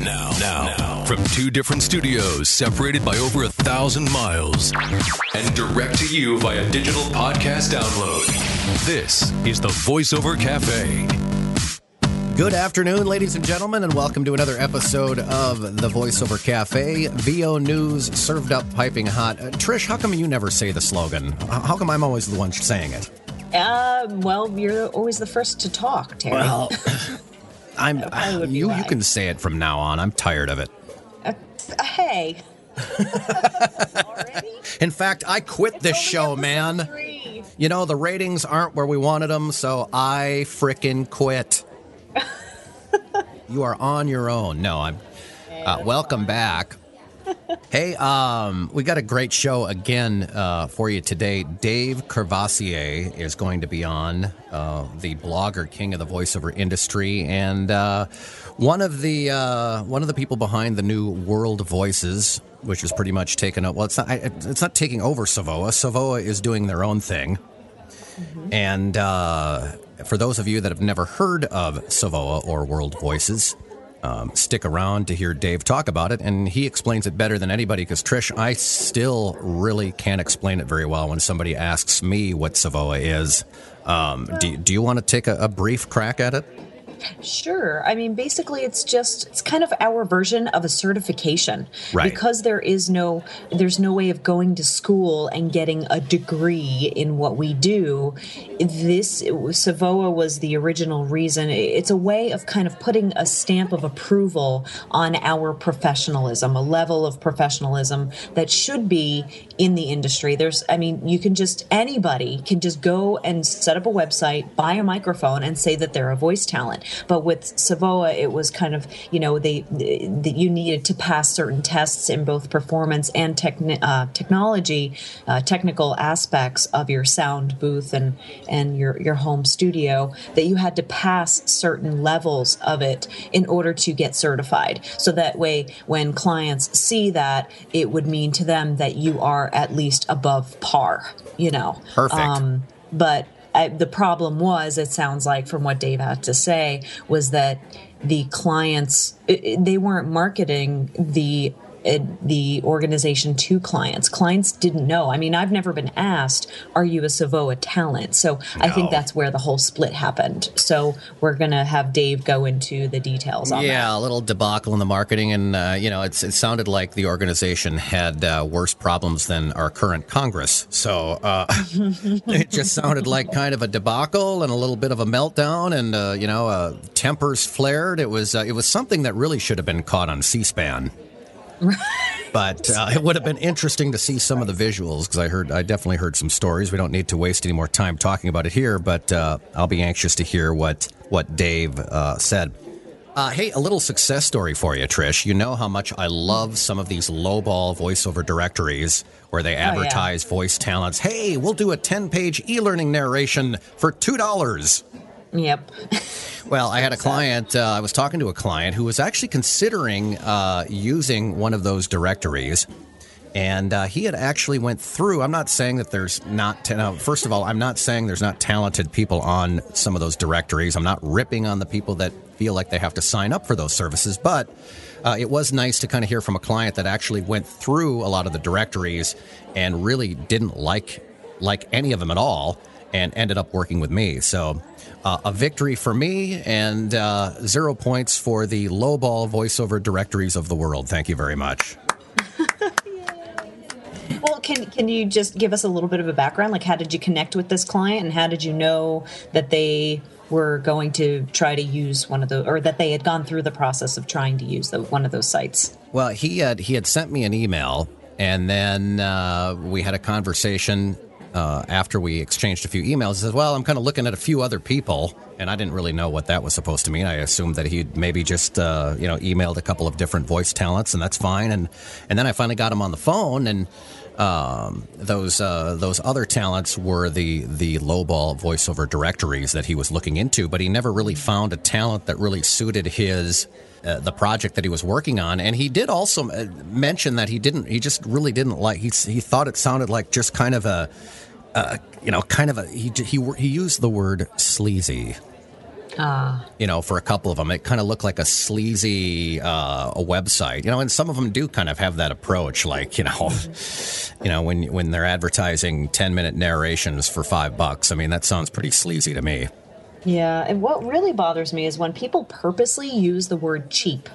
Now, now, from two different studios separated by over a thousand miles and direct to you via digital podcast download. This is the VoiceOver Cafe. Good afternoon, ladies and gentlemen, and welcome to another episode of the VoiceOver Cafe. VO News served up piping hot. Uh, Trish, how come you never say the slogan? How come I'm always the one saying it? Uh, well, you're always the first to talk, Terry. Well, I'm probably would be you. You can say it from now on. I'm tired of it. Uh, hey. In fact, I quit this show, man. three. You know the ratings aren't where we wanted them, so I frickin' quit. you are on your own. No, I'm. Uh, welcome back. Hey, um, we got a great show again uh, for you today. Dave Courvoisier is going to be on, uh, the blogger king of the voiceover industry, and uh, one of the uh, one of the people behind the new World Voices, which is pretty much taken up. Well, it's not. I- It's not taking over Savoa. Savoa is doing their own thing. And uh, for those of you that have never heard of Savoa or World Voices, um, stick around to hear Dave talk about it. And he explains it better than anybody because, Trish, I still really can't explain it very well when somebody asks me what Savoa is. Um, do, do you want to take a, a brief crack at it? Sure. I mean, basically, it's just it's kind of our version of a certification, Right. Because there is no there's no way of going to school and getting a degree in what we do. This Savoa was the original reason. It's a way of kind of putting a stamp of approval on our professionalism, a level of professionalism that should be in the industry. There's, I mean, you can just anybody can just go and set up a website, buy a microphone, and say that they're a voice talent. But with Savoa, it was kind of, you know, they, that you needed to pass certain tests in both performance and techni- uh, technology, uh, technical aspects of your sound booth and and your your home studio. That you had to pass certain levels of it in order to get certified. So that way, when clients see that, it would mean to them that you are at least above par. You know, Perfect. but I, the problem was, it sounds like from what Dave had to say, was that the clients it- they weren't marketing the the organization to clients. Clients didn't know. I mean, I've never been asked, "Are you a Savoa talent?" So I think that's where the whole split happened. So we're gonna have Dave go into the details on that. Yeah, a little debacle in the marketing, and uh, you know, it's, it sounded like the organization had uh, worse problems than our current Congress. So uh, it just sounded like kind of a debacle and a little bit of a meltdown, and uh, you know, uh, tempers flared. It was uh, it was something that really should have been caught on C-SPAN. But uh, it would have been interesting to see some of the visuals because I heard, I definitely heard some stories. We don't need to waste any more time talking about it here, but uh, I'll be anxious to hear what what Dave uh, said. Uh, hey, a little success story for you, Trish. You know how much I love some of these lowball voiceover directories where they yeah. advertise voice talents. Hey, we'll do a 10 page e learning narration for $2. Yep. Well, I had a client, uh, I was talking to a client who was actually considering uh, using one of those directories. And uh, he had actually went through. I'm not saying that there's not. Ta- first of all, I'm not saying there's not talented people on some of those directories. I'm not ripping on the people that feel like they have to sign up for those services. But uh, it was nice to kind of hear from a client that actually went through a lot of the directories and really didn't like like any of them at all, and ended up working with me. So uh, a victory for me, and uh, zero points for the lowball voiceover directories of the world. Thank you very much. Well, can can you just give us a little bit of a background? Like, how did you connect with this client, and how did you know that they were going to try to use one of the, or that they had gone through the process of trying to use the, one of those sites? Well, he had he had sent me an email, and then uh, we had a conversation uh, after we exchanged a few emails. He says, "Well, I'm kind of looking at a few other people," and I didn't really know what that was supposed to mean. I assumed that he'd maybe just uh, you know emailed a couple of different voice talents, and that's fine. And and then I finally got him on the phone, and um, those uh, those other talents were the the lowball voiceover directories that he was looking into, but he never really found a talent that really suited his uh, the project that he was working on. And he did also uh, mention that he didn't he just really didn't like he he thought it sounded like just kind of a uh, you know kind of a he he he used the word sleazy. you know, for a couple of them, it kind of looked like a sleazy uh, a website. You know, and some of them do kind of have that approach, like you know, you know, when when they're advertising ten minute narrations for five bucks. I mean, that sounds pretty sleazy to me. Yeah, and what really bothers me is when people purposely use the word cheap.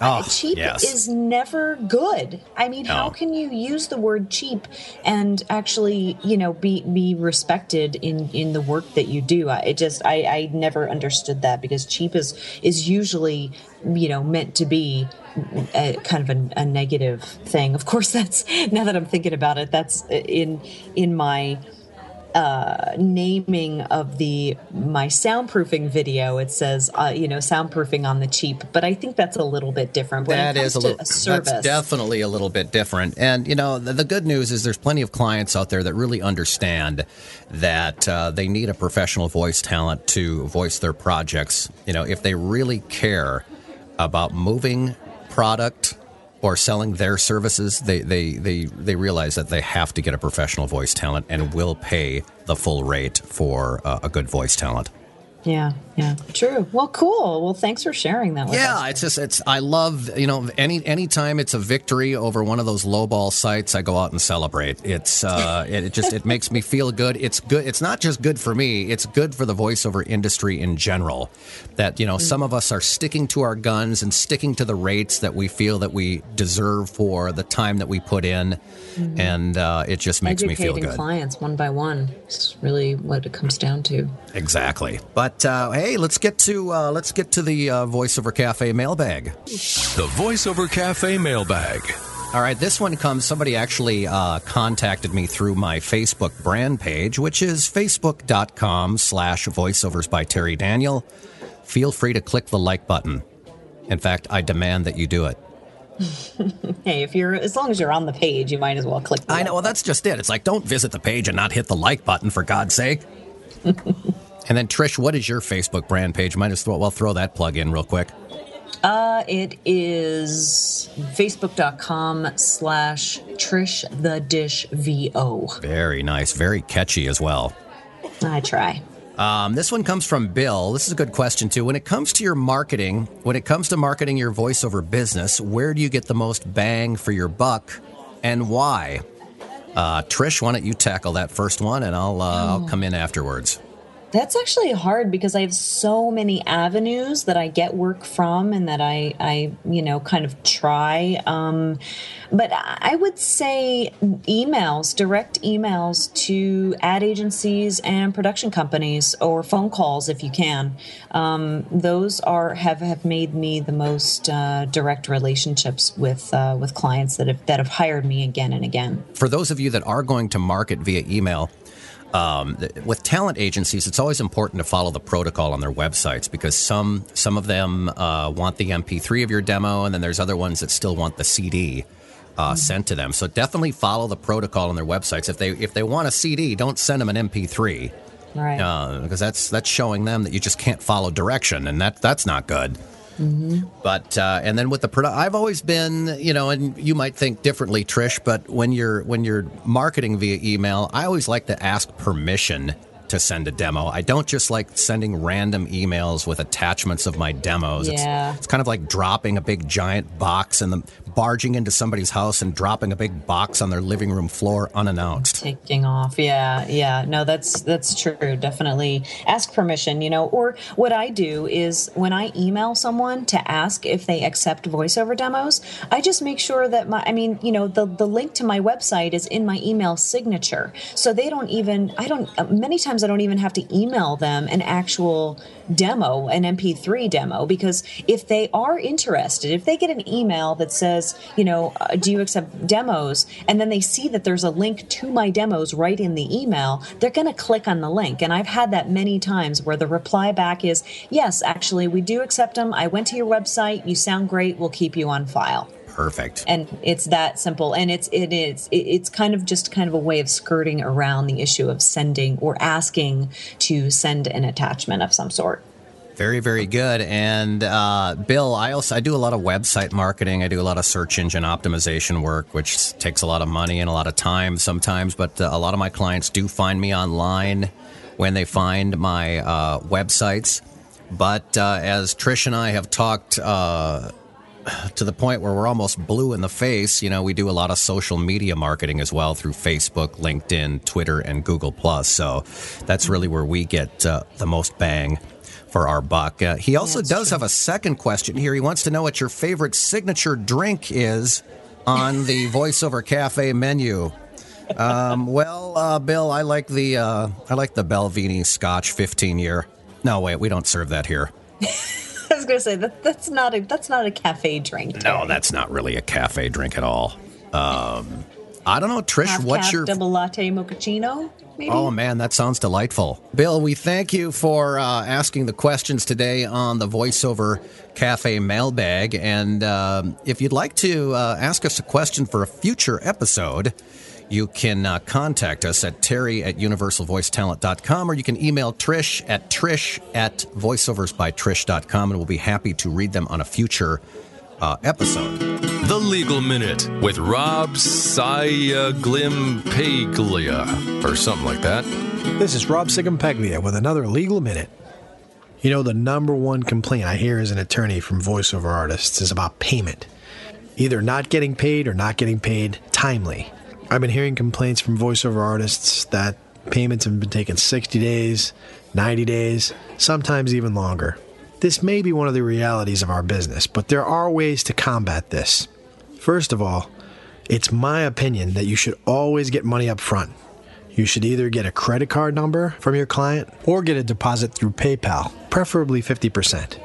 Oh, cheap yes. is never good. I mean, how can you use the word cheap and actually, you know, be be respected in in the work that you do? I it just I I never understood that because cheap is is usually, you know, meant to be a, kind of a, a negative thing. Of course, that's now that I'm thinking about it, that's uh, in in my uh, naming of the my soundproofing video it says uh, you know soundproofing on the cheap but i think that's a little bit different when That is a little. a service That's definitely a little bit different. And you know, the, the good news is there's plenty of clients out there that really understand that uh, they need a professional voice talent to voice their projects. You know, if they really care about moving product or selling their services, they they they they realize that they have to get a professional voice talent and will pay the full rate for uh, a good voice talent. Yeah yeah true well cool well thanks for sharing that with us Yeah, it's just it's I love you know any anytime it's a victory over one of those lowball sites, I go out and celebrate. It's uh it, it just it makes me feel good. It's good. It's not just good for me. It's good for the voiceover industry in general. That you know some of us are sticking to our guns and sticking to the rates that we feel that we deserve for the time that we put in, and uh, it just makes me feel good. clients one by one is really what it comes down to Exactly. But uh, hey, let's get to uh, let's get to the uh, voiceover cafe mailbag. The VoiceOver Cafe mailbag. All right, this one comes. Somebody actually uh, contacted me through my Facebook brand page, which is facebook.com slash voiceovers by Terry Daniel. Feel free to click the like button. In fact, I demand that you do it. hey if you're as long as you're on the page you might as well click the I know, well, that's just it. It's like, don't visit the page and not hit the like button, for God's sake. and then, Trish, what is your Facebook brand page? Might as throw, well throw that plug in real quick. Uh, it is facebook.com slash trish the dish vo Very nice. Very catchy as well. i try Um, this one comes from Bill. This is a good question, too. When it comes to your marketing, when it comes to marketing your voiceover business, where do you get the most bang for your buck and why? Uh, Trish, why don't you tackle that first one and I'll, uh, I'll come in afterwards. That's actually hard because I have so many avenues that I get work from and that I, I you know, kind of try. Um, but I would say emails, direct emails to ad agencies and production companies, or phone calls if you can. Um, those are have, have made me the most uh, direct relationships with uh, with clients that have that have hired me again and again. For those of you that are going to market via email, um, with talent agencies, it's always important to follow the protocol on their websites because some some of them uh, want the MP3 of your demo, and then there's other ones that still want the CD uh, sent to them. So definitely follow the protocol on their websites. If they if they want a CD, don't send them an MP3 Right. uh, because that's that's showing them that you just can't follow direction, and that that's not good. But uh, and then with the product, I've always been, you know, and you might think differently, Trish. But when you're when you're marketing via email, I always like to ask permission to send a demo. I don't just like sending random emails with attachments of my demos. Yeah. It's, it's kind of like dropping a big giant box and the barging into somebody's house and dropping a big box on their living room floor unannounced. taking off yeah yeah no that's that's true definitely ask permission you know or what i do is when i email someone to ask if they accept voiceover demos i just make sure that my i mean you know the the link to my website is in my email signature so they don't even i don't many times i don't even have to email them an actual demo an mp3 demo because if they are interested if they get an email that says you know uh, do you accept demos? And then they see that there's a link to my demos right in the email they're going to click on the link. And i've had that many times where the reply back is yes actually we do accept them i went to your website. You sound great. We'll keep you on file Perfect. and it's that simple and it's it is it's kind of just kind of a way of skirting around the issue of sending or asking to send an attachment of some sort Very, very good. And uh, Bill, I also I do a lot of website marketing. I do a lot of search engine optimization work, which takes a lot of money and a lot of time sometimes. But uh, a lot of my clients do find me online when they find my uh, websites. But uh, as Trish and I have talked uh, to the point where we're almost blue in the face, you know, we do a lot of social media marketing as well through Facebook, LinkedIn, Twitter, and Google Plus. So that's really where we get uh, the most bang for our buck. Uh, he also does true. have a second question here. He wants to know what your favorite signature drink is on the voiceover cafe menu. Um, well, uh, Bill, I like the uh, I like the Balvenie Scotch 15 year. No, wait, we don't serve that here. I was going to say that that's not a that's not a cafe drink. No, that's not really a cafe drink at all. Um, I don't know, Trish. Half what's your? double latte mochaccino? Maybe. Oh man, that sounds delightful. Bill, we thank you for uh, asking the questions today on the voiceover cafe mailbag. And um, if you'd like to uh, ask us a question for a future episode, you can uh, contact us at terry at universalvoicetalent.com or you can email trish at trish at voiceoversbytrish.com and we'll be happy to read them on a future uh, episode. The Legal Minute with Rob Siaglimpaglia, or something like that. This is Rob Sciglimpaglia with another legal minute. You know, the number one complaint I hear as an attorney from voiceover artists is about payment. Either not getting paid or not getting paid timely. I've been hearing complaints from voiceover artists that payments have been taking 60 days, 90 days, sometimes even longer. This may be one of the realities of our business, but there are ways to combat this. First of all, it's my opinion that you should always get money up front. You should either get a credit card number from your client or get a deposit through PayPal, preferably 50%.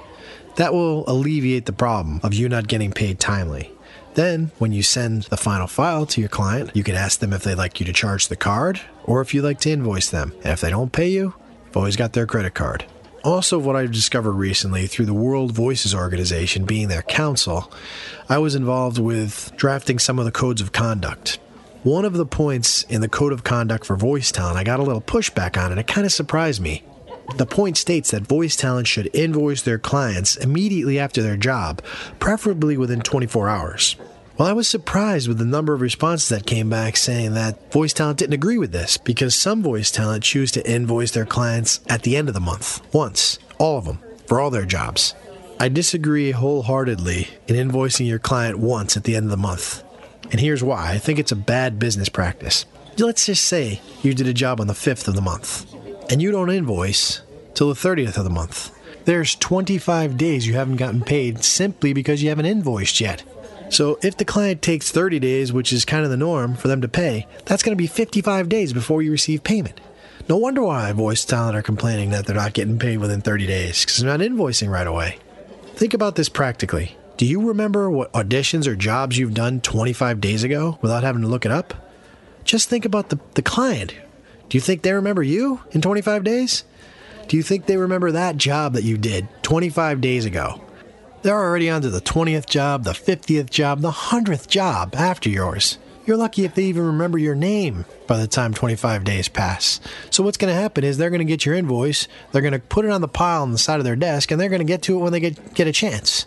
That will alleviate the problem of you not getting paid timely. Then, when you send the final file to your client, you can ask them if they'd like you to charge the card or if you'd like to invoice them. And if they don't pay you, you've always got their credit card. Also, what I've discovered recently through the World Voices Organization being their counsel, I was involved with drafting some of the codes of conduct. One of the points in the code of conduct for voice talent, I got a little pushback on, and it kind of surprised me. The point states that voice talent should invoice their clients immediately after their job, preferably within 24 hours. Well, I was surprised with the number of responses that came back saying that voice talent didn't agree with this because some voice talent choose to invoice their clients at the end of the month, once, all of them, for all their jobs. I disagree wholeheartedly in invoicing your client once at the end of the month. And here's why I think it's a bad business practice. Let's just say you did a job on the 5th of the month, and you don't invoice till the 30th of the month. There's 25 days you haven't gotten paid simply because you haven't invoiced yet. So if the client takes 30 days, which is kind of the norm for them to pay, that's going to be 55 days before you receive payment. No wonder why voice talent are complaining that they're not getting paid within 30 days because they're not invoicing right away. Think about this practically. Do you remember what auditions or jobs you've done 25 days ago without having to look it up? Just think about the, the client. Do you think they remember you in 25 days? Do you think they remember that job that you did 25 days ago? They're already on to the 20th job, the 50th job, the 100th job after yours. You're lucky if they even remember your name by the time 25 days pass. So, what's going to happen is they're going to get your invoice, they're going to put it on the pile on the side of their desk, and they're going to get to it when they get, get a chance.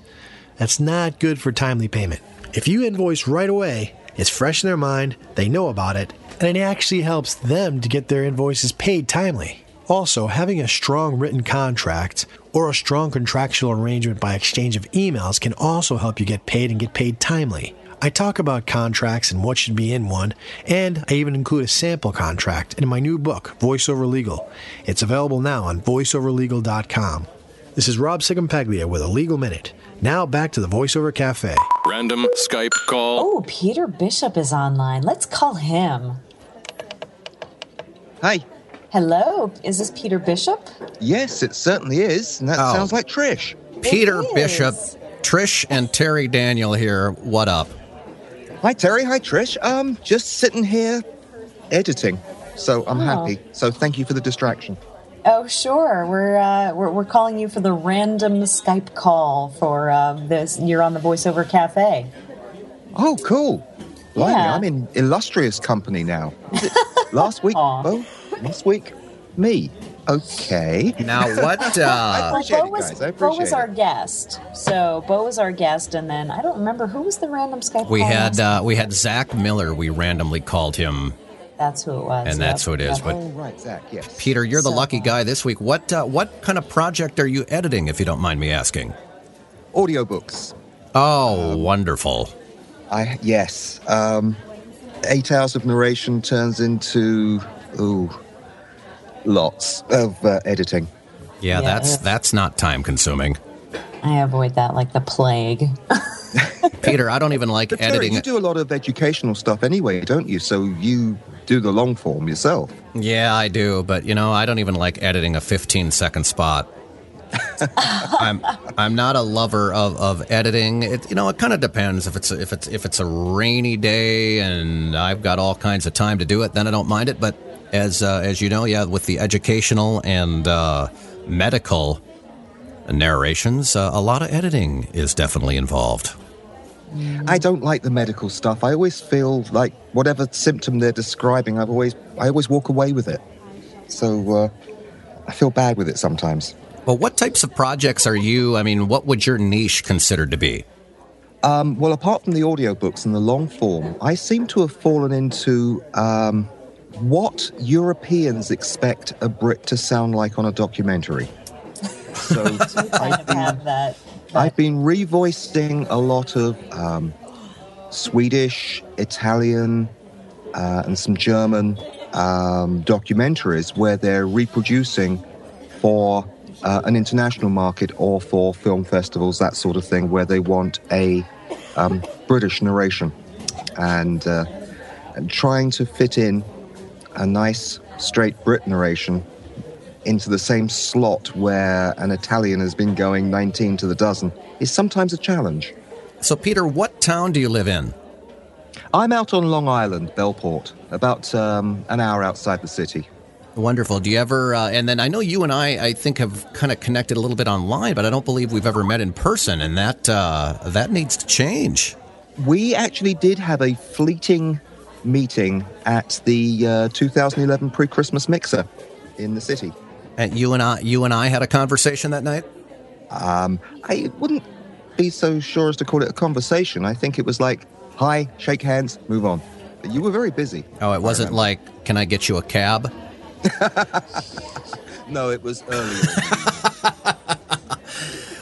That's not good for timely payment. If you invoice right away, it's fresh in their mind, they know about it, and it actually helps them to get their invoices paid timely. Also, having a strong written contract or a strong contractual arrangement by exchange of emails can also help you get paid and get paid timely. I talk about contracts and what should be in one, and I even include a sample contract in my new book, VoiceOver Legal. It's available now on voiceoverlegal.com. This is Rob Sciglimpaglia with a legal minute. Now back to the VoiceOver Cafe. Random Skype call. Oh, Peter Bishop is online. Let's call him. Hi. Hello, is this Peter Bishop? Yes, it certainly is. And that Oh. sounds like Trish. Peter. Bishop, Trish, and Terry Daniel here. What up? Hi, Terry. Hi, Trish. Um, just sitting here editing. So I'm Oh. happy. So thank you for the distraction. Oh, sure. We're uh, we're, we're calling you for the random Skype call for uh, this. You're on the Voiceover Cafe. Oh, cool. Blimey, Yeah. I'm in illustrious company now. Last week, Aw. Bo? Last week, me. Okay. Now, what? Uh, appreciate Bo it, was guys. I Bo was appreciate our guest. So Bo was our guest, and then I don't remember who was the random Skype. we had uh, we had Zach Miller. We randomly called him That's who it was. and that's yep, who it is. yep. But Oh, right, Zach, yes. Peter, you're the lucky guy this week. What uh, what kind of project are you editing, if you don't mind me asking? Audiobooks. Oh, wonderful. I yes. Um, eight hours of narration turns into ooh, lots of uh, editing. Yeah, Yeah. that's that's not time consuming. I avoid that like the plague. Peter, I don't even like But Terry, editing. you do a lot of educational stuff anyway, don't you? So you do the long form yourself. Yeah, I do, but you know, I don't even like editing a 15 second spot. I'm I'm not a lover of, of editing. It you know it kind of depends if it's if it's if it's a rainy day and I've got all kinds of time to do it, then I don't mind it. But as uh, as you know, yeah, with the educational and uh, medical narrations, uh, a lot of editing is definitely involved. I don't like the medical stuff. I always feel like whatever symptom they're describing, I've always I always walk away with it. So uh, I feel bad with it sometimes. Well, what types of projects are you? I mean, what would your niche considered to be? Um, well, apart from the audiobooks and the long form, I seem to have fallen into um, what Europeans expect a Brit to sound like on a documentary. So I've of been, have that. I've been revoicing a lot of um, Swedish, Italian, uh, and some German um, documentaries where they're reproducing for uh, an international market or for film festivals, that sort of thing, where they want a um, British narration and, uh, and trying to fit in a nice straight Brit narration into the same slot where an Italian has been going 19 to the dozen is sometimes a challenge. So, Peter, what town do you live in? I'm out on Long Island, Bellport, about um, an hour outside the city. Wonderful. Do you ever? Uh, and then I know you and I, I think, have kind of connected a little bit online, but I don't believe we've ever met in person, and that uh, that needs to change. We actually did have a fleeting meeting at the uh, 2011 pre-Christmas mixer in the city. And you and I, you and I had a conversation that night. Um, I wouldn't be so sure as to call it a conversation. I think it was like, "Hi, shake hands, move on." You were very busy. Oh, it wasn't like, "Can I get you a cab?" No, it was early.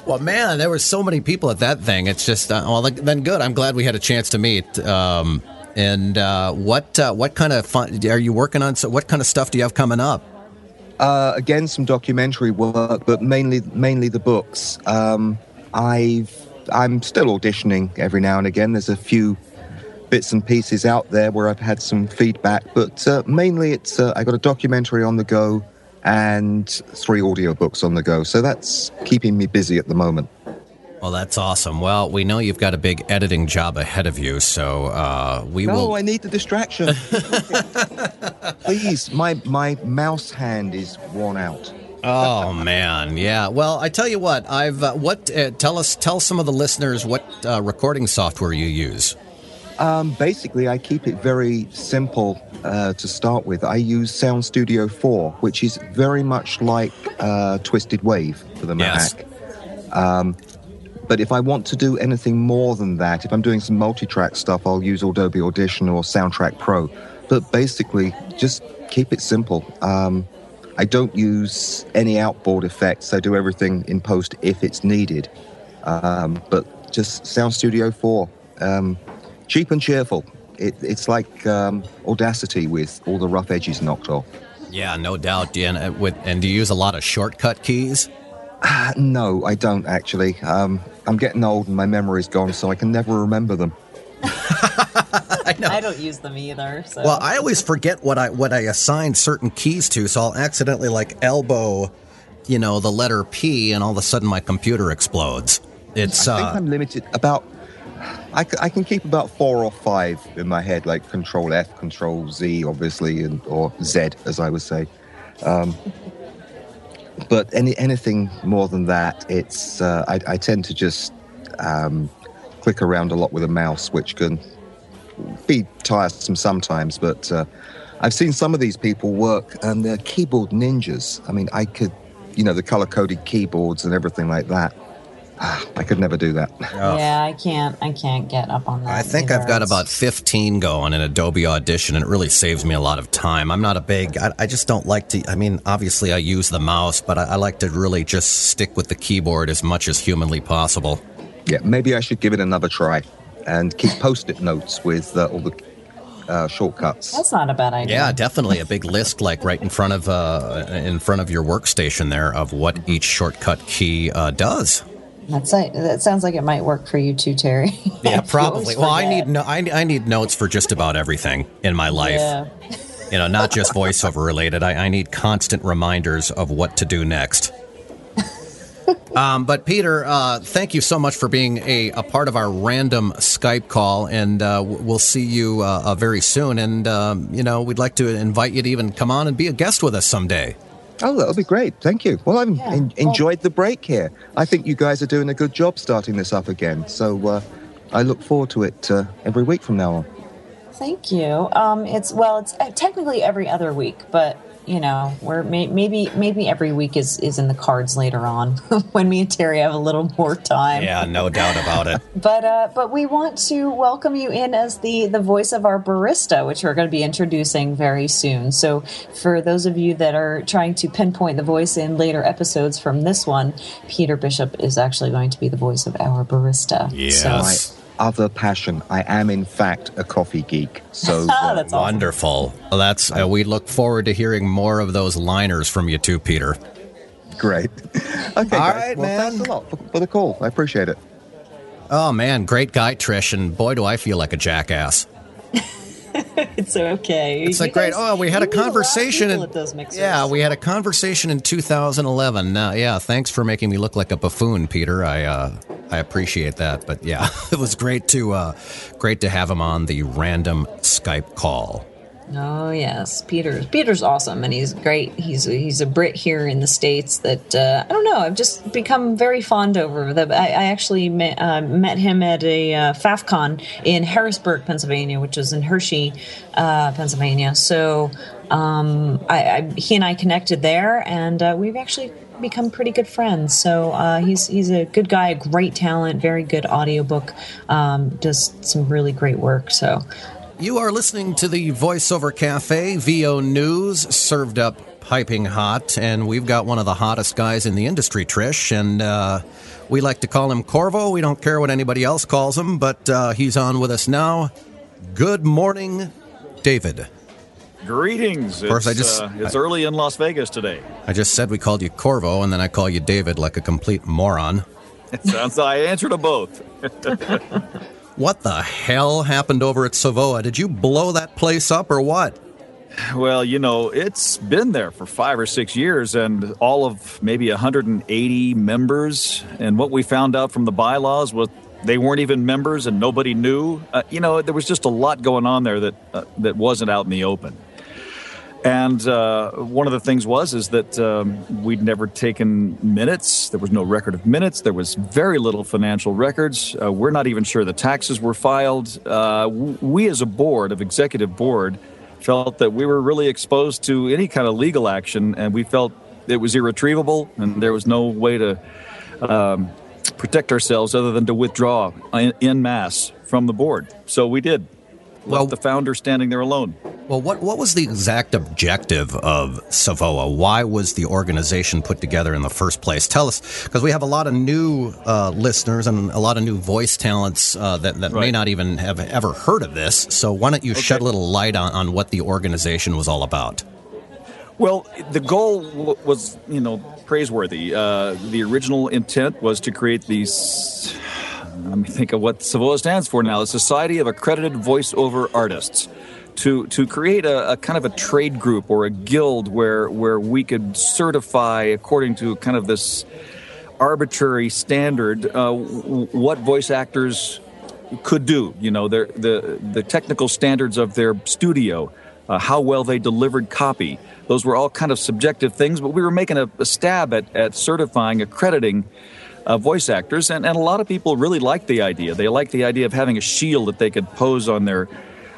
Well, man, there were so many people at that thing. It's just, uh, well, then good. I'm glad we had a chance to meet. Um, and uh, what uh, what kind of fun are you working on? So, what kind of stuff do you have coming up? Uh, again, some documentary work, but mainly mainly the books. Um, I've I'm still auditioning every now and again. There's a few bits and pieces out there where I've had some feedback, but uh, mainly it's uh, I got a documentary on the go and three audiobooks on the go. So that's keeping me busy at the moment. Well, that's awesome. Well, we know you've got a big editing job ahead of you, so uh, we No, will. I need the distraction. Please, my my mouse hand is worn out. Oh man, yeah. Well, I tell you what. I've uh, what uh, tell us tell some of the listeners what uh, recording software you use. Um, basically, I keep it very simple uh, to start with. I use Sound Studio 4, which is very much like uh, Twisted Wave for the Yes. Mac. Um, but if I want to do anything more than that, if I'm doing some multi-track stuff, I'll use Adobe Audition or Soundtrack Pro. But basically, just keep it simple. Um, I don't use any outboard effects. I do everything in post if it's needed. Um, but just Sound Studio 4. Um, cheap and cheerful. It, it's like um, Audacity with all the rough edges knocked off. Yeah, no doubt. And uh, with and do you use a lot of shortcut keys? Uh, no, I don't actually. Um, I'm getting old and my memory's gone, so I can never remember them. I know. I don't use them either. So. Well, I always forget what I what I assign certain keys to, so I'll accidentally like elbow, you know, the letter P, and all of a sudden my computer explodes. It's I think uh, I'm limited about. I, I can keep about four or five in my head, like Control F, Control Z, obviously, and or Z, as I would say. Um, but any anything more than that, it's uh, I, I tend to just um, click around a lot with a mouse, which can be tiresome sometimes. But uh, I've seen some of these people work, and they're keyboard ninjas. I mean, I could, you know, the color coded keyboards and everything like that. I could never do that. Yeah, I can't. I can't get up on that. I think either. I've got about 15 going in Adobe Audition, and it really saves me a lot of time. I'm not a big, I, I just don't like to, I mean, obviously I use the mouse, but I, I like to really just stick with the keyboard as much as humanly possible. Yeah, maybe I should give it another try and keep post-it notes with uh, all the uh, shortcuts. That's not a bad idea. Yeah, definitely a big list, like right in front of uh, in front of your workstation there, of what each shortcut key uh, does. That's it. That sounds like it might work for you too, Terry. Yeah, probably. Well, I need no, I, I need notes for just about everything in my life. Yeah. You know, not just voiceover related. I, I need constant reminders of what to do next. Um, but Peter, uh, thank you so much for being a, a part of our random Skype call, and uh, we'll see you uh, uh, very soon. And um, you know, we'd like to invite you to even come on and be a guest with us someday. Oh, that'll be great. Thank you. Well, I've Yeah. en- enjoyed the break here. I think you guys are doing a good job starting this up again. So uh, I look forward to it uh, every week from now on. Thank you. Um, it's well, it's uh, technically every other week, but you know, we're may, maybe maybe every week is is in the cards later on when me and Terry have a little more time. Yeah, no doubt about it. But uh, but we want to welcome you in as the the voice of our barista, which we're going to be introducing very soon. So for those of you that are trying to pinpoint the voice in later episodes from this one, Peter Bishop is actually going to be the voice of our barista. Yes. So, other passion. I am, in fact, a coffee geek. So uh, That's awesome. Wonderful. Well, that's uh, we look forward to hearing more of those liners from you too, Peter. great. Okay, guys. right, well, man. thanks a lot for, for the call. I appreciate it. Oh man, great guy, Trish, and boy, do I feel like a jackass. it's okay. It's You like great. Oh, we had a you meet lot of conversation. people in- at those mixers. yeah, we had a conversation in 2011. Uh, yeah, thanks for making me look like a buffoon, Peter. I uh, I appreciate that. But yeah, it was great to uh, great to have him on the random Skype call. Oh yes, Peter's Peter's awesome, and he's great. He's he's a Brit here in the states that uh, I don't know. I've just become very fond over. I, I actually met, uh, met him at a uh, FaffCon in Harrisburg, Pennsylvania, which is in Hershey, uh, Pennsylvania. So um, I, I, he and I connected there, and uh, we've actually become pretty good friends. So uh, he's he's a good guy, a great talent, very good audiobook, um, does some really great work. So You are listening to the Voiceover Cafe, VO News, served up piping hot, and we've got one of the hottest guys in the industry, Trish, and uh, we like to call him CourVO. We don't care what anybody else calls him, but uh, he's on with us now. Good morning, David. Greetings. Of course, I just- uh, it's early in Las Vegas today. I just said we called you CourVO, and then I call you David like a complete moron. It sounds like I answer to both. What the hell happened over at Savoa? Did you blow that place up or what? Well, you know, it's been there for five or six years, and all of maybe 180 members. And what we found out from the bylaws was they weren't even members, and nobody knew. Uh, you know, there was just a lot going on there that uh, that wasn't out in the open. And uh, one of the things was is that um, we'd never taken minutes. There was no record of minutes. There was very little financial records. Uh, we're not even sure the taxes were filed. Uh, we, as a board, of executive board, felt that we were really exposed to any kind of legal action, and we felt it was irretrievable, and there was no way to um, protect ourselves other than to withdraw in, in mass from the board. So we did. Well- the founder standing there alone. Well, what what was the exact objective of Savoa? Why was the organization put together in the first place? Tell us, because we have a lot of new uh, listeners and a lot of new voice talents uh, that that may not even have ever heard of this. So why don't you shed a little light on, on what the organization was all about? Well, the goal w- was, you know, praiseworthy. Uh, the original intent was to create these. Let me think of what Savoa stands for now: the Society of Accredited Voiceover Artists. To to create a, a kind of a trade group or a guild where where we could certify according to kind of this arbitrary standard uh, what voice actors could do. You know, their, the the technical standards of their studio, uh, how well they delivered copy. Those were all kind of subjective things, but we were making a, a stab at, at certifying, accrediting uh, voice actors, and, and a lot of people really liked the idea. They liked the idea of having a shield that they could pose on their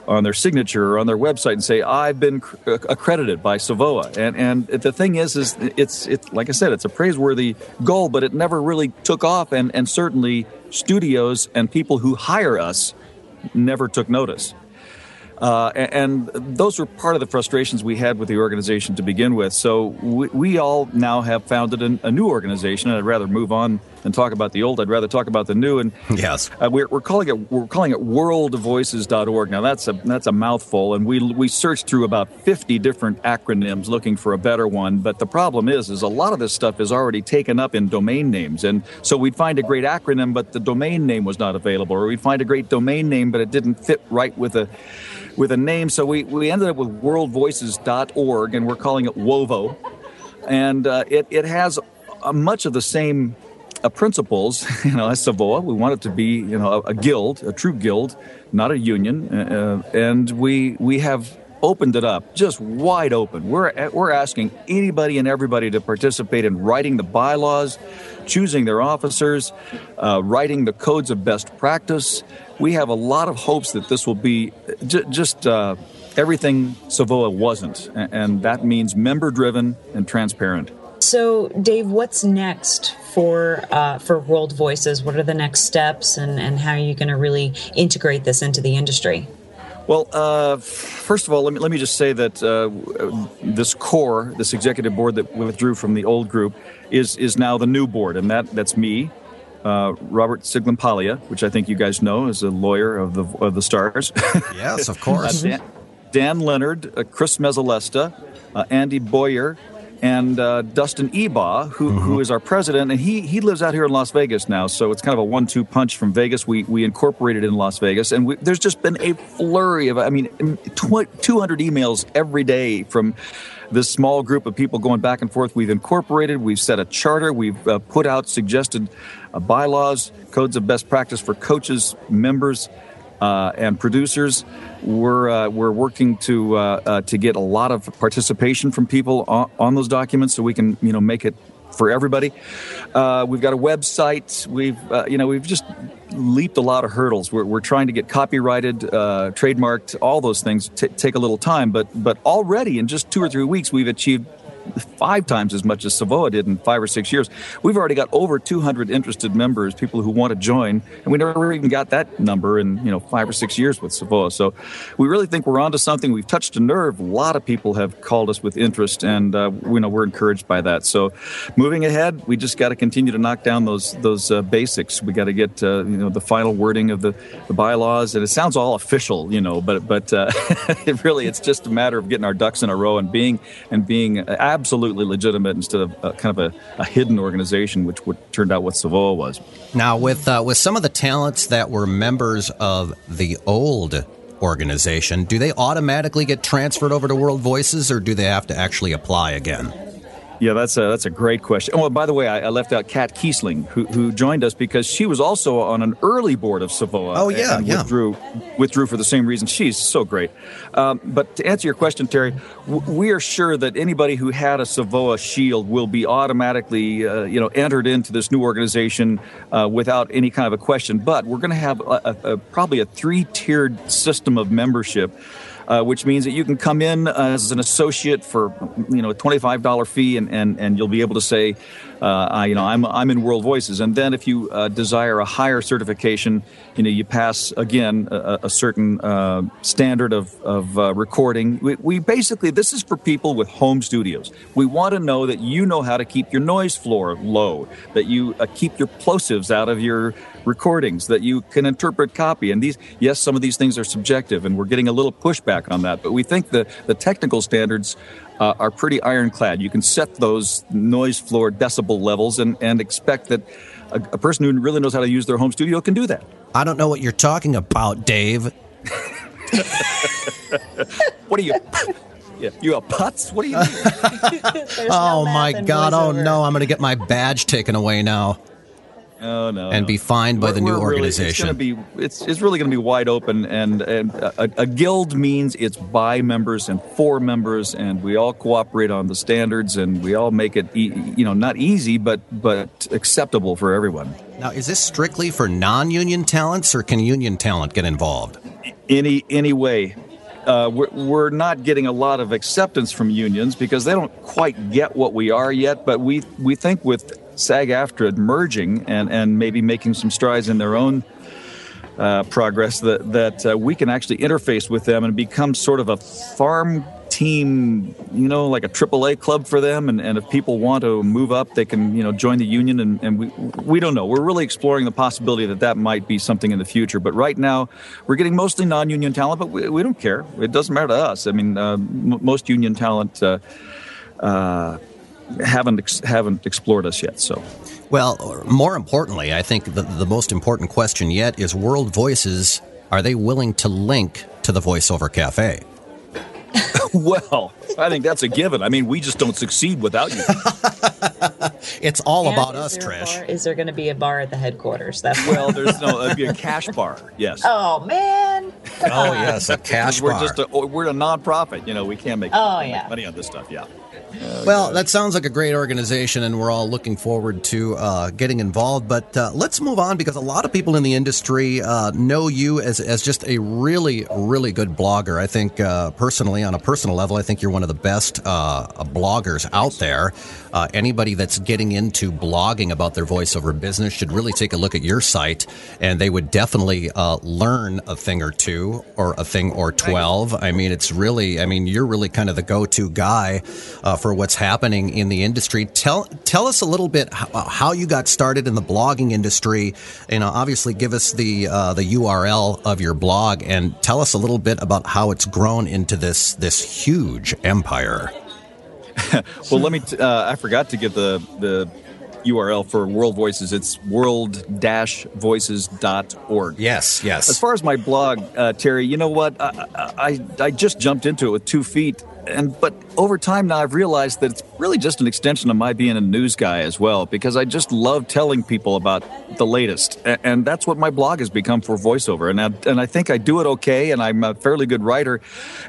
on their signature or on their website and say I've been accredited by Savoa. And and the thing is, is it's it's like I said, it's a praiseworthy goal, but it never really took off. And and certainly studios and people who hire us never took notice. Uh, and those were part of the frustrations we had with the organization to begin with. So we, we all now have founded an, a new organization, and I'd rather move on and talk about the old. I'd rather talk about the new. And yes, uh, we're, we're, calling it we're calling it worldvoices.org. Now that's a that's a mouthful, and we we searched through about 50 different acronyms looking for a better one. But the problem is, is a lot of this stuff is already taken up in domain names, and so we'd find a great acronym, but the domain name was not available, or we'd find a great domain name, but it didn't fit right with a with a name. So we, we ended up with worldvoices.org, and we're calling it WOVO. And uh, it, it has uh, much of the same uh, principles, you know, as Savoa. We want it to be, you know, a, a guild, a true guild, not a union. Uh, uh, and we, we have opened it up, just wide open. We're, we're asking anybody and everybody to participate in writing the bylaws, choosing their officers, uh, writing the codes of best practice, we have a lot of hopes that this will be j- just uh, everything Savoa wasn't, and that means member driven and transparent. So, Dave, what's next for uh, for World Voices? What are the next steps, and, and how are you going to really integrate this into the industry? Well, uh, first of all, let me, let me just say that uh, this core, this executive board that withdrew from the old group, is is now the new board, and that that's me, uh, Robert Sciglimpaglia, which I think you guys know is a lawyer of the of the Stars. yes, of course. uh, Dan, Dan, Leonard, uh, Chris Mezzolesta, uh, Andy Boyer, and uh, Dustin Ebaugh, who, mm-hmm. who is our president, and he he lives out here in Las Vegas now. So it's kind of a one-two punch from Vegas. We we incorporated in Las Vegas, and we, there's just been a flurry of I mean, tw- 200 emails every day from this small group of people going back and forth. We've incorporated, we've set a charter, we've uh, put out suggested uh, bylaws, codes of best practice for coaches, members, uh, and producers. We're uh, we're working to uh, uh, to get a lot of participation from people on, on, those documents, so we can you know make it for everybody. Uh, we've got a website. We've uh, you know we've just leaped a lot of hurdles. We're, we're trying to get copyrighted, trademarked, all those things t- take a little time. But but already in just two or three weeks, we've achieved five times as much as Savoa did in five or six years. We've already got over 200 interested members, people who want to join, and we never even got that number in you know five or six years with Savoa. So we really think we're onto something. We've touched a nerve. A lot of people have called us with interest, and uh, you know we're encouraged by that. So moving ahead, we just got to continue to knock down those those uh, basics. We got to get uh, you know the final wording of the, the bylaws, and it sounds all official, you know, but but uh, it really it's just a matter of getting our ducks in a row and being and being absolutely legitimate instead of uh, kind of a, a, hidden organization, which would, turned out what Savoa was. Now, with uh, with some of the talents that were members of the old organization, do they automatically get transferred over to World Voices, or do they have to actually apply again? Yeah, that's a that's a great question. Oh, by the way, I, I left out Kat Kiesling, who, who joined us because she was also on an early board of Savoa. Oh yeah, and yeah. Withdrew withdrew for the same reason. She's so great. Um, but to answer your question, Terry, w- we are sure that anybody who had a Savoa shield will be automatically, uh, you know, entered into this new organization uh, without any kind of a question. But we're going to have a, a, a, probably a three tiered system of membership uh, which means that you can come in as an associate for you know a twenty-five dollar fee, and, and, and you'll be able to say, uh, I, you know, I'm I'm in World Voices, and then if you uh, desire a higher certification, you know, you pass again a, a certain uh, standard of of uh, recording. We, we basically this is for people with home studios. We want to know that you know how to keep your noise floor low, that you uh, keep your plosives out of your recordings, that you can interpret copy. And these, yes, some of these things are subjective, and we're getting a little pushback on that. But we think the, the technical standards uh, are pretty ironclad. You can set those noise floor decibel levels and, and expect that a, a person who really knows how to use their home studio can do that. I don't know what you're talking about, Dave. what are you? Yeah, you a putz? What are you? oh my god! Oh no! I'm going to get my badge taken away now. No! And be fined by the new organization. Really, it's to be it's, it's really going to be wide open, and, and a, a, guild means it's by members and for members, and we all cooperate on the standards, and we all make it you know not easy, but but acceptable for everyone. Now, is this strictly for non-union talents, or can union talent get involved? any any way. Uh, we're, we're not getting a lot of acceptance from unions because they don't quite get what we are yet. But we we think with SAG-AFTRA merging and and maybe making some strides in their own uh, progress that that uh, we can actually interface with them and become sort of a farm team, you know, like a AAA club for them. And, and if people want to move up, they can, you know, join the union. And, and we, we don't know. We're really exploring the possibility that that might be something in the future. But right now, we're getting mostly non union talent, but we, we don't care. It doesn't matter to us. I mean, uh, m- most union talent uh, uh, haven't, ex- haven't explored us yet. So. Well, more importantly, I think the, the most important question yet is World Voices, are they willing to link to the VoiceOver Cafe? well, I think that's a given. I mean, we just don't succeed without you. it's all And about us, there Trish. bar- Is there going to be a bar at the headquarters? That's well, there's no it'd be a cash bar. Yes. Oh man. Oh, yes, a cash we're bar. just a, we're a nonprofit. You know, we can't make Oh, make yeah. money on this stuff. Yeah. Well, that sounds like a great organization, and we're all looking forward to uh, getting involved. But uh, let's move on because a lot of people in the industry uh, know you as, as just a really, really good blogger. I think, uh, personally, on a personal level, I think you're one of the best uh, bloggers out there. Uh, anybody that's getting into blogging about their voiceover business should really take a look at your site, and they would definitely uh, learn a thing or two or a thing or 12. I mean, it's really, I mean, you're really kind of the go to guy uh, for what's happening in the industry. Tell, tell us a little bit how, how you got started in the blogging industry. You know, obviously, give us the uh, the URL of your blog and tell us a little bit about how it's grown into this this huge empire. Well, let me. T- uh, I forgot to give the the URL for World Voices. It's world-voices.org. Yes, yes. As far as my blog, uh, Terry, you know what? I, I I just jumped into it with two feet, and but over time now I've realized that it's really just an extension of my being a news guy as well, because I just love telling people about the latest, and, and that's what my blog has become for voiceover, and I, and I think I do it okay, and I'm a fairly good writer,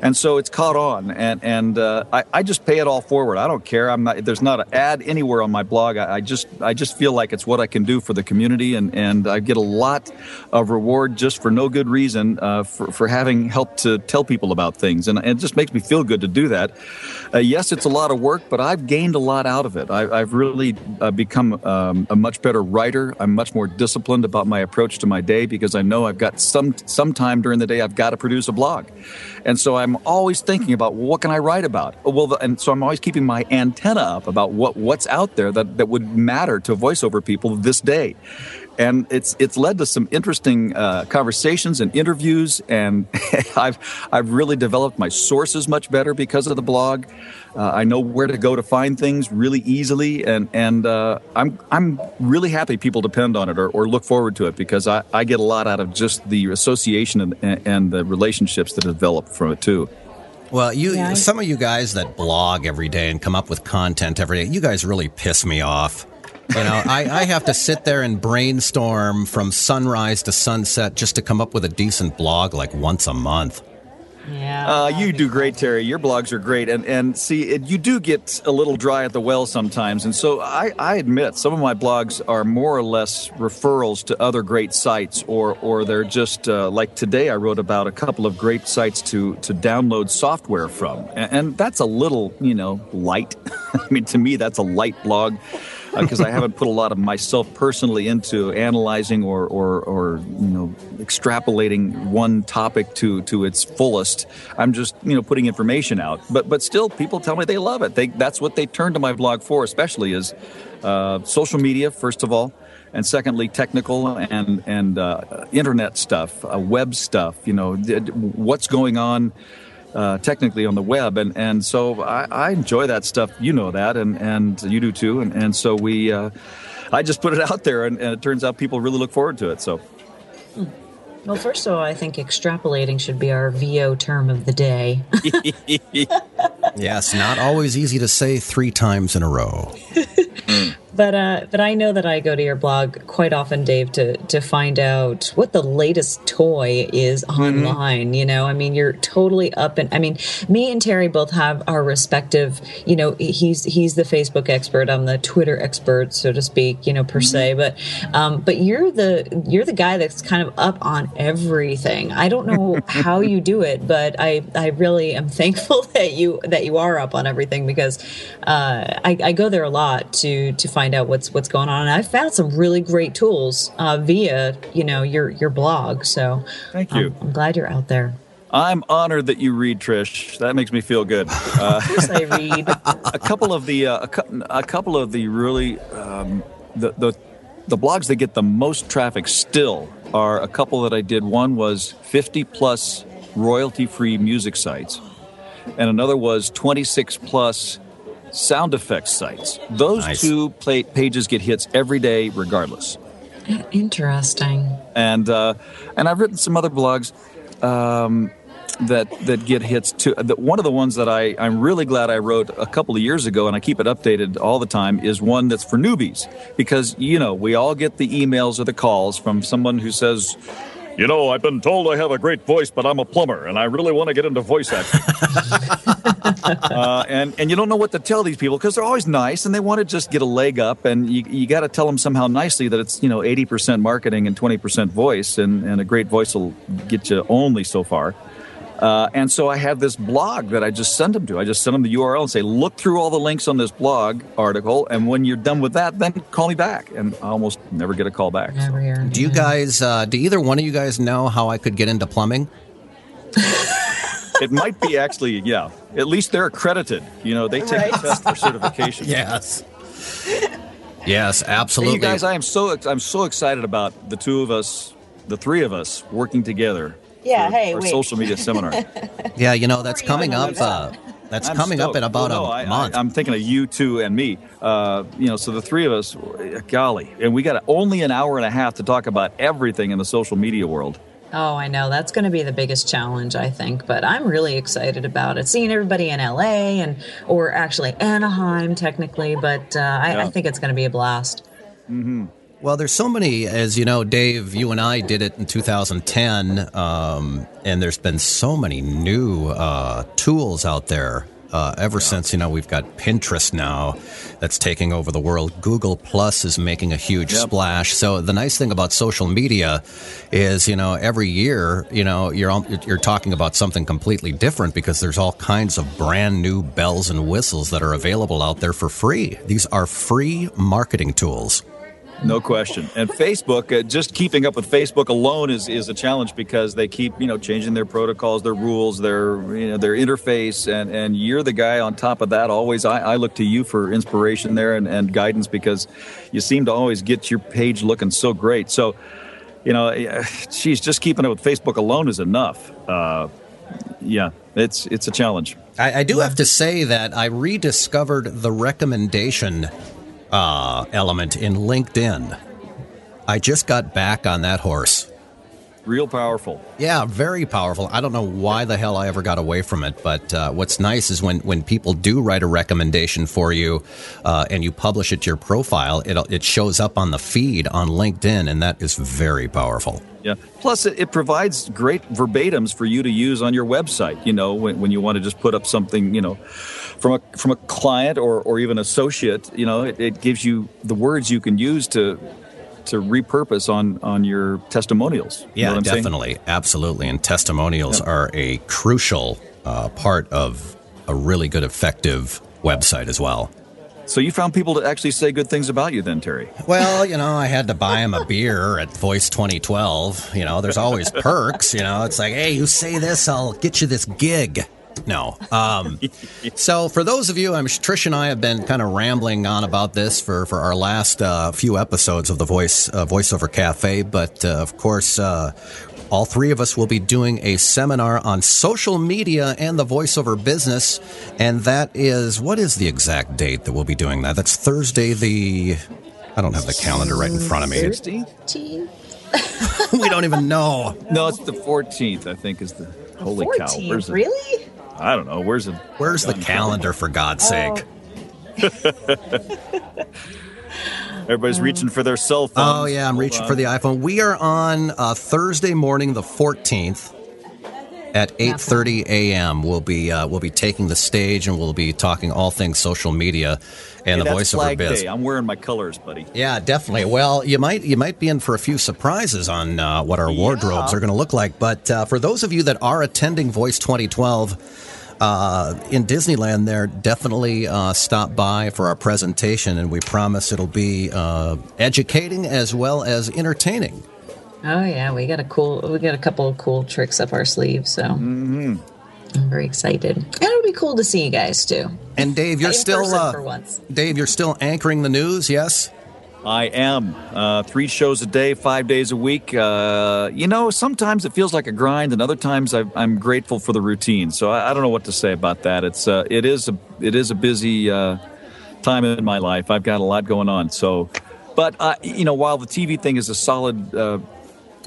and so it's caught on, and and uh, I, I just pay it all forward. I don't care. I'm not. There's not an ad anywhere on my blog. I, I just I just feel like it's what I can do for the community, and and I get a lot of reward just for no good reason uh, for for having helped to tell people about things, and it just makes me feel good to do that. Uh, yes, it's a lot of work, but I've gained a lot out of it. I, I've really uh, become um, a much better writer. I'm much more disciplined about my approach to my day because I know I've got some some time during the day I've got to produce a blog, and so I'm always thinking about what can I write about. Well, the, and so I'm always keeping my antenna up about what what's out there that that would matter to voiceover people this day and it's it's led to some interesting uh, conversations and interviews, and I've I've really developed my sources much better because of the blog. Uh, I know where to go to find things really easily, and and uh, I'm I'm really happy people depend on it or, or look forward to it because I, I get a lot out of just the association and, and the relationships that develop from it too. Well, you Yeah, some of you guys that blog every day and come up with content every day, you guys really piss me off. You know, I, I have to sit there and brainstorm from sunrise to sunset just to come up with a decent blog like once a month. Yeah. Uh, you do great, Terry. Your blogs are great, and and see, it, you do get a little dry at the well sometimes, and so I, I admit some of my blogs are more or less referrals to other great sites, or or they're just uh, like today. I wrote about a couple of great sites to to download software from, and, and that's a little you know light. I mean, to me, that's a light blog because I haven't put a lot of myself personally into analyzing or, or, or you know extrapolating one topic to, to its fullest. I'm just you know putting information out, but but still, people tell me they love it. They that's what they turn to my blog for, especially is uh, social media first of all. And secondly, technical and and uh, internet stuff, uh, web stuff. You know, what's going on uh, technically on the web, and and so I, I enjoy that stuff. You know that, and and you do too. And and so we, uh, I just put it out there, and, and it turns out people really look forward to it. So well, first of all, I think extrapolating should be our VO term of the day. Yes, not always easy to say three times in a row. but uh, but I know that I go to your blog quite often, Dave, to to find out what the latest toy is Mm-hmm. online. You know, I mean, you're totally up and I mean, me and Terry both have our respective. You know, he's he's the Facebook expert, I'm the Twitter expert, so to speak. You know, per se, Mm-hmm. but um, but you're the you're the guy that's kind of up on everything. I don't know how you do it, but I I really am thankful that you that you are up on everything because uh, I, I go there a lot to to find out what's what's going on. And I found some really great tools uh, via you know your your blog. So Thank you. um, I'm glad you're out there. I'm honored that you read, Trish. That makes me feel good. Uh, Of course, I read. a couple of the uh, a, cou- a couple of the really um, the, the the blogs that get the most traffic still are a couple that I did. One was 50 plus royalty free music sites, and another was 26 plus sound effects sites. Those Nice. two play, pages get hits every day, regardless. Interesting. and uh, and I've written some other blogs um, that that get hits too. That one of the ones that I I'm really glad I wrote a couple of years ago, and I keep it updated all the time, is one that's for newbies because you know we all get the emails or the calls from someone who says. You know, I've been told I have a great voice, but I'm a plumber, and I really want to get into voice acting. uh, and and you don't know what to tell these people because they're always nice and they want to just get a leg up, and you you got to tell them somehow nicely that it's you know eighty percent marketing and twenty percent voice, and and a great voice will get you only so far. Uh, and so I have this blog that I just send them to. I just send them the URL and say, look through all the links on this blog article, and when you're done with that, then call me back. And I almost never get a call back. So. Never hear. Do you guys, uh, do either one of you guys know how I could get into plumbing? It might be actually, yeah. At least they're accredited. You know, they take a test for certification. Yes. Yes, Hey, absolutely. you guys, I am so I'm so excited about the two of us, the three of us working together. Yeah, for hey, our wait. social media seminar. yeah, you know, that's coming up. that? Uh, that's I'm coming up in about Well, no, a I- month. I, am thinking of you two and me. Uh, you know, so the three of us, golly, and we got only an hour and a half to talk about everything in the social media world. Oh, I know. That's going to be the biggest challenge, I think. But I'm really excited about it. Seeing everybody in LA and, or actually Anaheim, technically. But uh, I, I think it's going to be a blast. Well, there's so many, as you know, Dave, you and I did it in 2010, um, and there's been so many new uh, tools out there. Uh, ever since you know we've got Pinterest now, that's taking over the world. Google Plus is making a huge Yep. splash. So the nice thing about social media is, you know, every year, you know, you're you're talking about something completely different because there's all kinds of brand new bells and whistles that are available out there for free. These are free marketing tools. No question. And Facebook, uh, just keeping up with Facebook alone is, is a challenge because they keep, you know, changing their protocols, their rules, their, you know, their interface. And, and you're the guy on top of that. Always, I, I look to you for inspiration there and, and guidance because you seem to always get your page looking so great. So, you know, eh, geez, just keeping up with Facebook alone is enough. Uh, yeah, it's, it's a challenge. I, I do have to say that I rediscovered the recommendation uh, element in LinkedIn. I just got back on that horse. Real powerful. Yeah, very powerful. I don't know why the hell I ever got away from it, but uh, what's nice is when, when people do write a recommendation for you uh, and you publish it to your profile, it, it shows up on the feed on LinkedIn, and that is very powerful. Yeah. Plus, it, it provides great verbatims for you to use on your website. You know, when, when you want to just put up something, you know, from a from a client or, or even associate, you know, it, it gives you the words you can use to to repurpose on on your testimonials. You know Yeah, saying? definitely. Absolutely. And testimonials Yeah. are a crucial uh, part of a really good, effective website as well. So you found people to actually say good things about you, then, Terry? Well, you know, I had to buy him a beer at Voice 2012. You know, there's always perks. You know, it's like, hey, you say this, I'll get you this gig. No. Um, so, for those of you, I'm Trish and I have been kind of rambling on about this for, for our last uh, few episodes of the Voice uh, Voiceover Cafe. But uh, of course, uh, all three of us will be doing a seminar on social media and the voiceover business. And that is, what is the exact date that we'll be doing that? That's Thursday, the. I don't have the calendar right in front of me. 16th? we don't even know. No, it's the 14th. I think is the. Holy cow! Where's really? I don't know. Where's the? Where's the calendar, for God's sake? Everybody's reaching for their cell phone. Oh yeah, I'm Hold reaching on. for the iPhone. We are on uh, Thursday morning, the 14th, at 8:30 a.m. We'll be uh, we'll be taking the stage and we'll be talking all things social media and Hey, the that's voiceover Flag biz. Day. I'm wearing my colors, buddy. Yeah, definitely. Well, you might you might be in for a few surprises on uh, what our wardrobes are going to look like. But uh, for those of you that are attending Voice 2012 uh, in Disneyland, there definitely uh, stop by for our presentation, and we promise it'll be uh, educating as well as entertaining. Oh yeah, we got a cool, we got a couple of cool tricks up our sleeve. So I'm very excited, and it'll be cool to see you guys too. And Dave, you're still uh, for once. Dave, you're still anchoring the news, yes? I am. Uh, three shows a day, five days a week. Uh, you know, sometimes it feels like a grind, and other times I, I'm grateful for the routine. So I, I don't know what to say about that. It's uh, it is a it is a busy uh, time in my life. I've got a lot going on. So, but uh, you know, while the TV thing is a solid uh,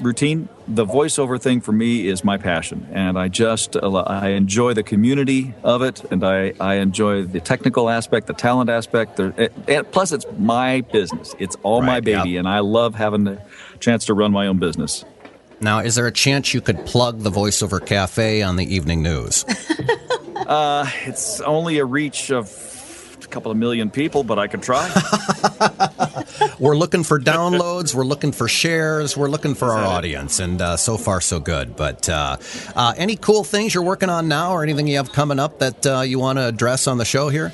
routine, the voiceover thing for me is my passion, and I just uh, I enjoy the community of it, and I I enjoy the technical aspect, the talent aspect. There, and- plus, it's my business. It's all my Right, yeah. baby, and I love having the chance to run my own business. Now, is there a chance you could plug the voiceover cafe on the evening news? It's only a reach of couple of million people, but I could try. We're looking for downloads. We're looking for shares. We're looking for our audience, and uh, so far so good. But uh, uh, any cool things you're working on now, or anything you have coming up that uh, you want to address on the show here?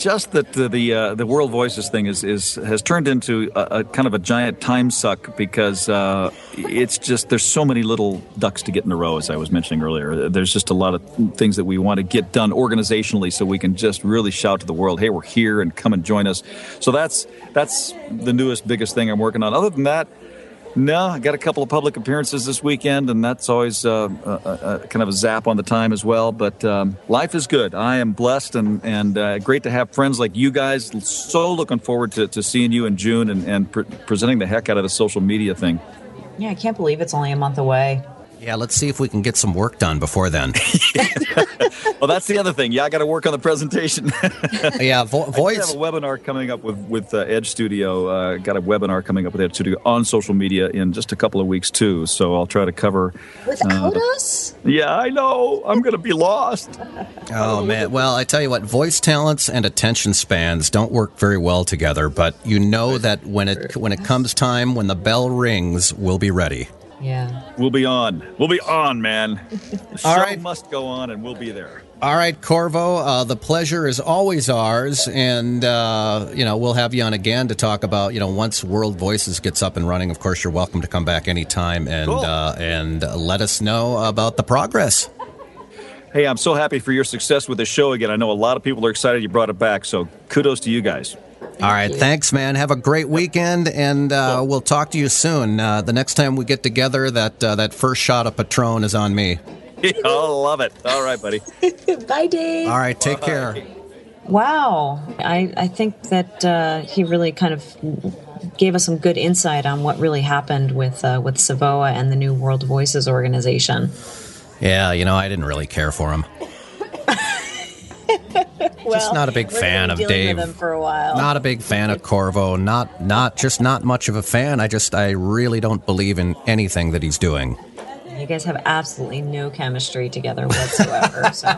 Just that the the, uh, the World Voices thing is, is has turned into a, a kind of a giant time suck because uh, it's just there's so many little ducks to get in a row as I was mentioning earlier. There's just a lot of things that we want to get done organizationally so we can just really shout to the world, "Hey, we're here and come and join us." So that's that's the newest biggest thing I'm working on. Other than that. No, I got a couple of public appearances this weekend, and that's always uh, a, a, a kind of a zap on the time as well. But um, life is good. I am blessed, and and uh, great to have friends like you guys. So looking forward to, to seeing you in June and, and pre- presenting the heck out of the social media thing. Yeah, I can't believe it's only a month away. Yeah, let's see if we can get some work done before then. Well, that's the other thing. Yeah, I got to work on the presentation. yeah, vo- I have a webinar coming up with with uh, Edge Studio. Uh, got a webinar coming up with Edge Studio on social media in just a couple of weeks too. So I'll try to cover. Without us? Yeah, I know. I'm going to be lost. Oh man. Well, I tell you what, voice talents and attention spans don't work very well together. But you know that when it when it comes time when the bell rings, we'll be ready. Yeah. We'll be on. We'll be on, man. The show right. must go on, and we'll be there. All right, CourVO. Uh, the pleasure is always ours, and uh, you know we'll have you on again to talk about you know once World Voices gets up and running. Of course, you're welcome to come back anytime and Cool. uh, and let us know about the progress. Hey, I'm so happy for your success with the show again. I know a lot of people are excited you brought it back, so kudos to you guys. All right, you. thanks, man. Have a great weekend, and uh, we'll talk to you soon. Uh, the next time we get together, that uh, that first shot of Patron is on me. I love it. All right, buddy. Bye, Dave. All right, take care. Wow. I, I think that uh, he really kind of gave us some good insight on what really happened with uh, with SAVOA and the new World Voices organization. Yeah, you know, I didn't really care for him. Well, just not a big fan of Dave. For a while. Not a big fan of CourVO. Not not just not much of a fan. I just I really don't believe in anything that he's doing. You guys have absolutely no chemistry together whatsoever. so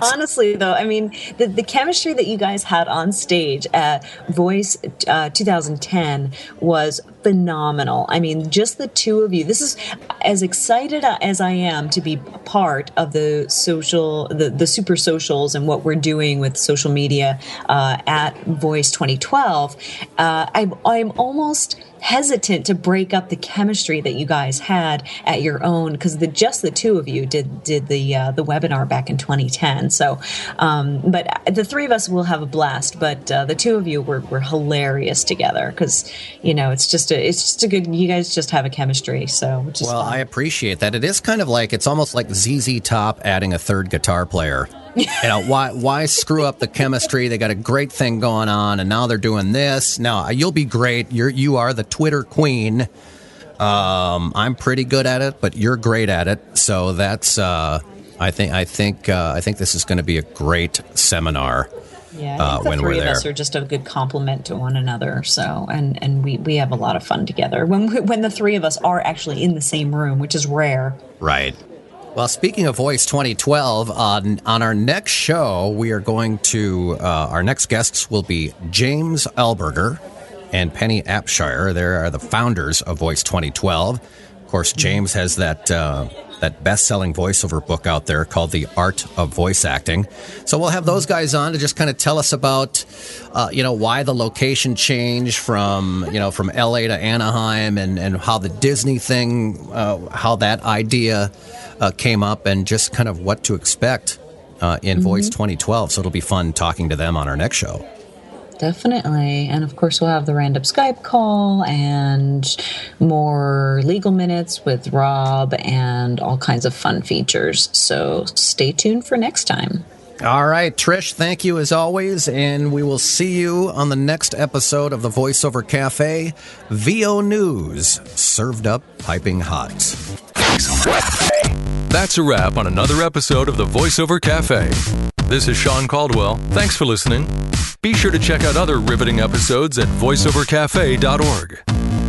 honestly, though, I mean, the, the chemistry that you guys had on stage at Voice uh, 2010 was phenomenal. I mean, just the two of you. This is as excited as I am to be part of the social, the, the super socials and what we're doing with social media uh, at Voice 2012. Uh, I'm, I'm almost hesitant to break up the chemistry that you guys had at your own because the just the two of you did did the uh, the webinar back in 2010 so um, but the three of us will have a blast but uh, the two of you were, were hilarious together because you know it's just a it's just a good you guys just have a chemistry so well, fun. I appreciate that. It is kind of like it's almost like ZZ Top adding a third guitar player. You know why why screw up the chemistry? They got a great thing going on, and now they're doing this. Now you'll be great. You're you are the Twitter queen. Um, I'm pretty good at it, but you're great at it. So that's uh, I think I think uh, I think this is going to be a great seminar. Yeah, uh, the when three we're of there. us are just a good complement to one another. So, and and we we have a lot of fun together when we, when the three of us are actually in the same room, which is rare. Right. Well, speaking of Voice 2012, on, on our next show, we are going to, uh, our next guests will be James Alburger and Penny Abshire. They are the founders of Voice 2012. Of course, James has that, uh, that best selling voiceover book out there called The Art of Voice Acting. So we'll have those guys on to just kind of tell us about, uh, you know, why the location change from, you know, from LA to Anaheim and, and how the Disney thing, uh, how that idea uh, came up and just kind of what to expect uh, in Voice 2012. So it'll be fun talking to them on our next show. Definitely. And of course, we'll have the random Skype call and more legal minutes with Rob and all kinds of fun features. So stay tuned for next time. All right, Trish, thank you as always, and we will see you on the next episode of the Voiceover Cafe. VO News, served up piping hot. That's a wrap on another episode of the VoiceOver Cafe. This is Sean Caldwell. Thanks for listening. Be sure to check out other riveting episodes at voiceovercafe.org.